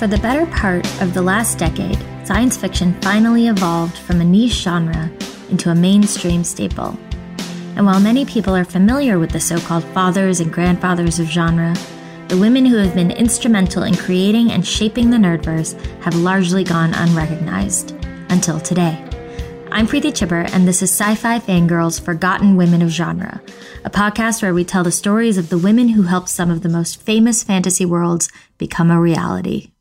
For the better part of the last decade, science fiction finally evolved from a niche genre into a mainstream staple. And while many people are familiar with the so called fathers and grandfathers of genre, the women who have been instrumental in creating and shaping the nerdverse have largely gone unrecognized until today. I'm Preeti Chhibber, and this is Sci Fi Fangirls Forgotten Women of Genre, a podcast where we tell the stories of the women who helped some of the most famous fantasy worlds become a reality.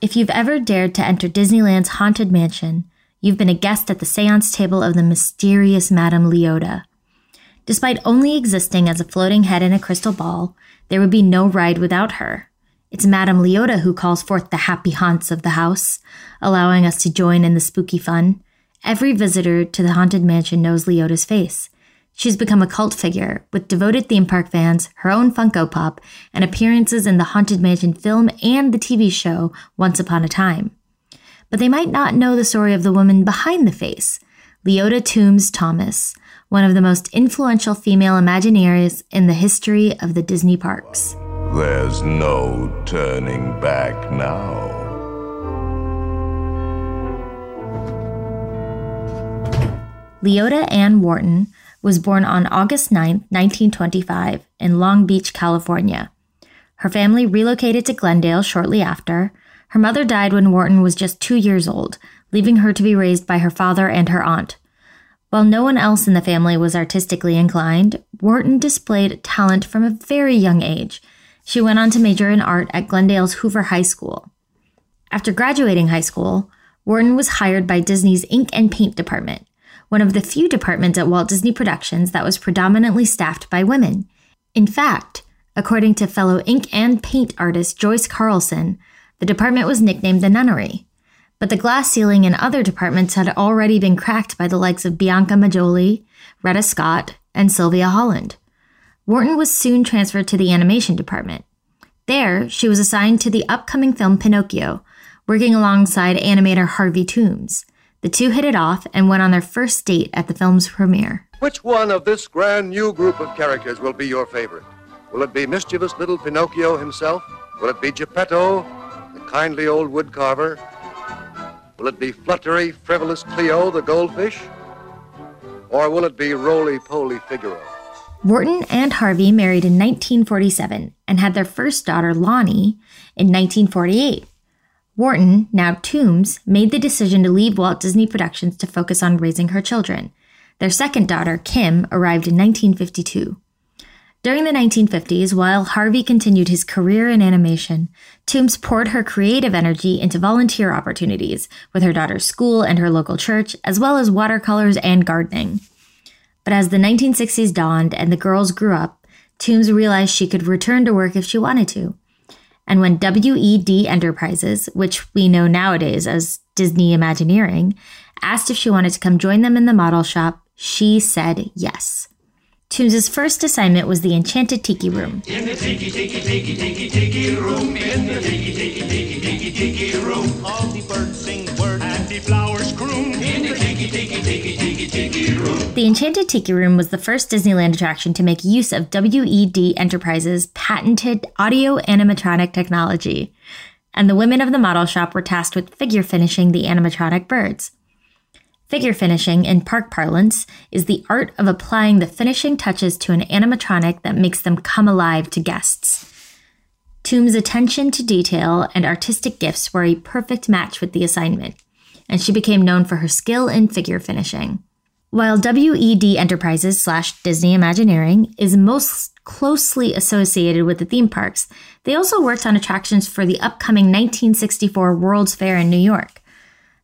If you've ever dared to enter Disneyland's Haunted Mansion, you've been a guest at the seance table of the mysterious Madame Leota. Despite only existing as a floating head in a crystal ball, there would be no ride without her. It's Madame Leota who calls forth the happy haunts of the house, allowing us to join in the spooky fun. Every visitor to the Haunted Mansion knows Leota's face. She's become a cult figure, with devoted theme park fans, her own Funko Pop, and appearances in the Haunted Mansion film and the TV show Once Upon a Time. But they might not know the story of the woman behind the face, Leota Toombs Thomas, one of the most influential female Imagineers in the history of the Disney parks. There's no turning back now. Leota Ann Wharton was born on August 9, 1925, in Long Beach, California. Her family relocated to Glendale shortly after. Her mother died when Wharton was just two years old, leaving her to be raised by her father and her aunt. While no one else in the family was artistically inclined, Wharton displayed talent from a very young age. She went on to major in art at Glendale's Hoover High School. After graduating high school, Wharton was hired by Disney's ink and paint department one of the few departments at Walt Disney Productions that was predominantly staffed by women. In fact, according to fellow ink and paint artist Joyce Carlson, the department was nicknamed the Nunnery. But the glass ceiling in other departments had already been cracked by the likes of Bianca Majolie, Retta Scott, and Sylvia Holland. Wharton was soon transferred to the animation department. There, she was assigned to the upcoming film Pinocchio, working alongside animator Harvey Toombs. The two hit it off and went on their first date at the film's premiere. Which one of this grand new group of characters will be your favorite? Will it be mischievous little Pinocchio himself? Will it be Geppetto, the kindly old woodcarver? Will it be fluttery, frivolous Cleo, the goldfish? Or will it be roly-poly Figaro? Wharton and Harvey married in 1947 and had their first daughter, Lonnie, in 1948. Wharton, now Toombs, made the decision to leave Walt Disney Productions to focus on raising her children. Their second daughter, Kim, arrived in 1952. During the 1950s, while Harvey continued his career in animation, Toombs poured her creative energy into volunteer opportunities with her daughter's school and her local church, as well as watercolors and gardening. But as the 1960s dawned and the girls grew up, Toombs realized she could return to work if she wanted to. And when WED Enterprises, which we know nowadays as Disney Imagineering, asked if she wanted to come join them in the model shop, she said yes. Toombs' first assignment was the Enchanted Tiki Room. In the tiki, tiki, tiki, tiki, tiki room, in the tiki, tiki, tiki, tiki, tiki room, all the birds sing words and the flowers croon. In the tiki, tiki, tiki, tiki, tiki room. The Enchanted Tiki Room was the first Disneyland attraction to make use of WED Enterprises' patented audio animatronic technology, and the women of the model shop were tasked with figure finishing the animatronic birds. Figure finishing, in park parlance, is the art of applying the finishing touches to an animatronic that makes them come alive to guests. Toombs' attention to detail and artistic gifts were a perfect match with the assignment, and she became known for her skill in figure finishing. While WED Enterprises slash Disney Imagineering is most closely associated with the theme parks, they also worked on attractions for the upcoming 1964 World's Fair in New York.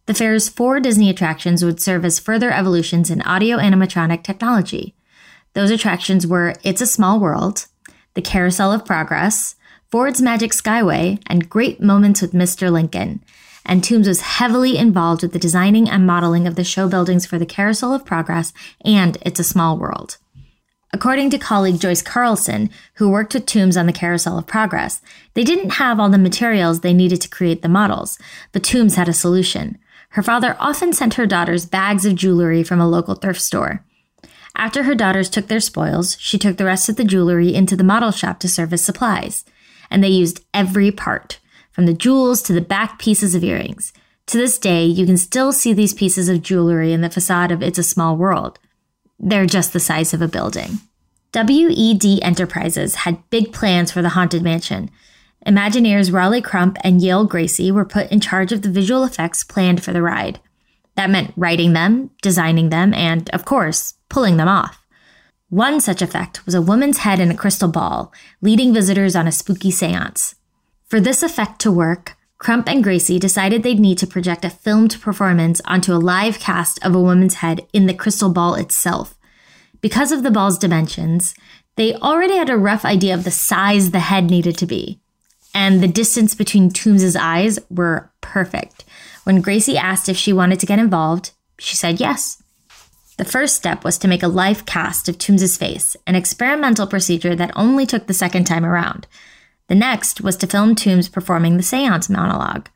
The fair's four Disney attractions would serve as further evolutions in audio animatronic technology. Those attractions were It's a Small World, the Carousel of Progress, Ford's Magic Skyway, and Great Moments with Mr. Lincoln. And Toombs was heavily involved with the designing and modeling of the show buildings for the Carousel of Progress and It's a Small World. According to colleague Joyce Carlson, who worked with Toombs on the Carousel of Progress, they didn't have all the materials they needed to create the models, but Toombs had a solution. Her father often sent her daughters bags of jewelry from a local thrift store. After her daughters took their spoils, she took the rest of the jewelry into the model shop to serve as supplies. And they used every part, from the jewels to the back pieces of earrings. To this day, you can still see these pieces of jewelry in the facade of It's a Small World. They're just the size of a building. WED Enterprises had big plans for the Haunted Mansion, Imagineers Rolly Crump and Yale Gracey were put in charge of the visual effects planned for the ride. That meant writing them, designing them, and, of course, pulling them off. One such effect was a woman's head in a crystal ball, leading visitors on a spooky seance. For this effect to work, Crump and Gracey decided they'd need to project a filmed performance onto a live cast of a woman's head in the crystal ball itself. Because of the ball's dimensions, they already had a rough idea of the size the head needed to be and the distance between Toombs's eyes were perfect. When Gracey asked if she wanted to get involved, she said yes. The first step was to make a live cast of Toombs's face, an experimental procedure that only took the second time around. The next was to film Toombs performing the seance monologue.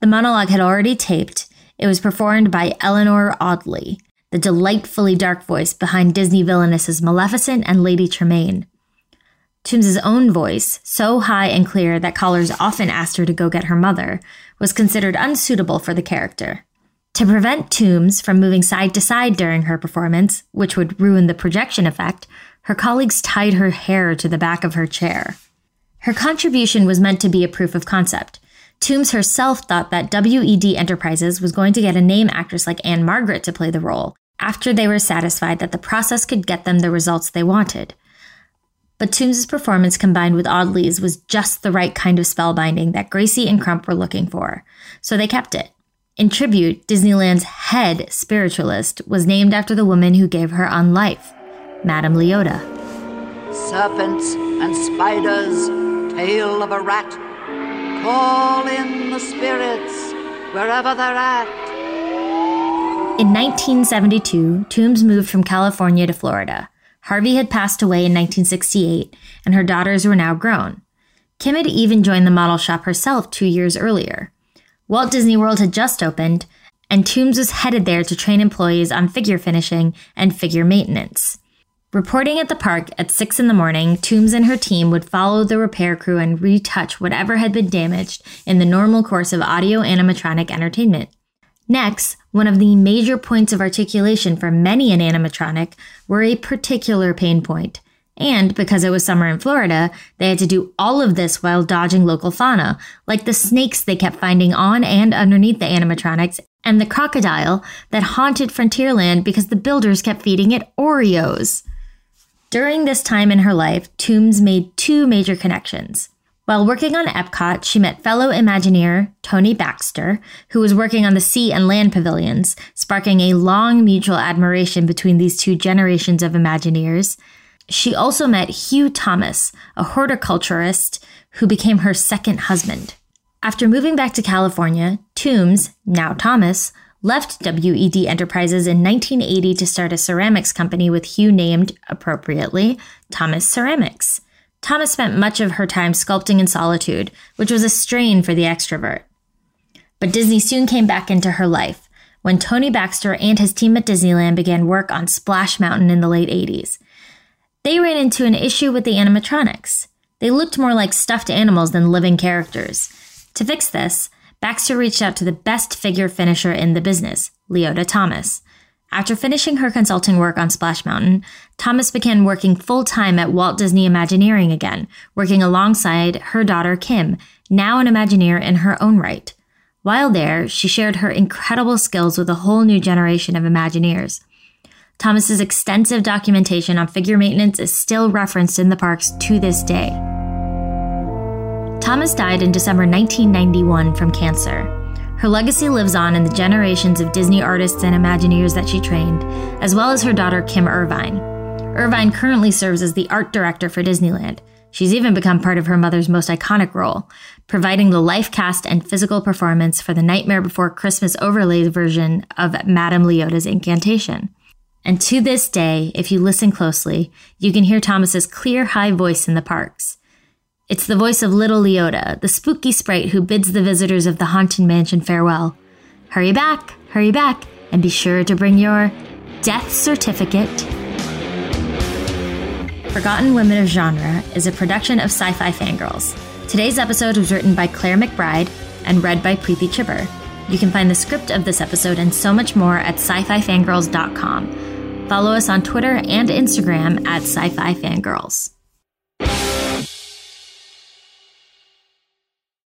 The monologue had already taped. It was performed by Eleanor Audley, the delightfully dark voice behind Disney villainesses Maleficent and Lady Tremaine. Toombs's own voice, so high and clear that callers often asked her to go get her mother, was considered unsuitable for the character. To prevent Toombs from moving side to side during her performance, which would ruin the projection effect, her colleagues tied her hair to the back of her chair. Her contribution was meant to be a proof of concept. Toombs herself thought that WED Enterprises was going to get a name actress like Ann-Margret to play the role, after they were satisfied that the process could get them the results they wanted. But Toombs' performance combined with Audley's was just the right kind of spellbinding that Gracey and Crump were looking for, so they kept it. In tribute, Disneyland's head spiritualist was named after the woman who gave her on life, Madame Leota. Serpents and spiders, tail of a rat, call in the spirits wherever they're at. In 1972, Toombs moved from California to Florida. Harvey had passed away in 1968, and her daughters were now grown. Kim had even joined the model shop herself two years earlier. Walt Disney World had just opened, and Toombs was headed there to train employees on figure finishing and figure maintenance. Reporting at the park at 6 in the morning, Toombs and her team would follow the repair crew and retouch whatever had been damaged in the normal course of audio animatronic entertainment. Next, one of the major points of articulation for many an animatronic were a particular pain point. And because it was summer in Florida, they had to do all of this while dodging local fauna, like the snakes they kept finding on and underneath the animatronics, and the crocodile that haunted Frontierland because the builders kept feeding it Oreos. During this time in her life, Toombs made two major connections. While working on Epcot, she met fellow Imagineer Tony Baxter, who was working on the sea and land pavilions, sparking a long mutual admiration between these two generations of Imagineers. She also met Hugh Thomas, a horticulturist who became her second husband. After moving back to California, Toombs, now Thomas, left WED Enterprises in 1980 to start a ceramics company with Hugh named, appropriately, Thomas Ceramics. Thomas spent much of her time sculpting in solitude, which was a strain for the extrovert. But Disney soon came back into her life when Tony Baxter and his team at Disneyland began work on Splash Mountain in the late 80s. They ran into an issue with the animatronics. They looked more like stuffed animals than living characters. To fix this, Baxter reached out to the best figure finisher in the business, Leota Thomas. After finishing her consulting work on Splash Mountain, Thomas began working full time at Walt Disney Imagineering again, working alongside her daughter Kim, now an Imagineer in her own right. While there, she shared her incredible skills with a whole new generation of Imagineers. Thomas's extensive documentation on figure maintenance is still referenced in the parks to this day. Thomas died in December 1991 from cancer. Her legacy lives on in the generations of Disney artists and Imagineers that she trained, as well as her daughter Kim Irvine. Irvine currently serves as the art director for Disneyland. She's even become part of her mother's most iconic role, providing the life cast and physical performance for the Nightmare Before Christmas overlay version of Madame Leota's Incantation. And to this day, if you listen closely, you can hear Thomas's clear, high voice in the parks. It's the voice of little Leota, the spooky sprite who bids the visitors of the Haunted Mansion farewell. Hurry back, hurry back, and be sure to bring your death certificate. Forgotten Women of Genre is a production of Sci Fi Fangirls. Today's episode was written by Clare McBride and read by Preeti Chhibber. You can find the script of this episode and so much more at sci fi fangirls.com. Follow us on Twitter and Instagram at sci fi fangirls.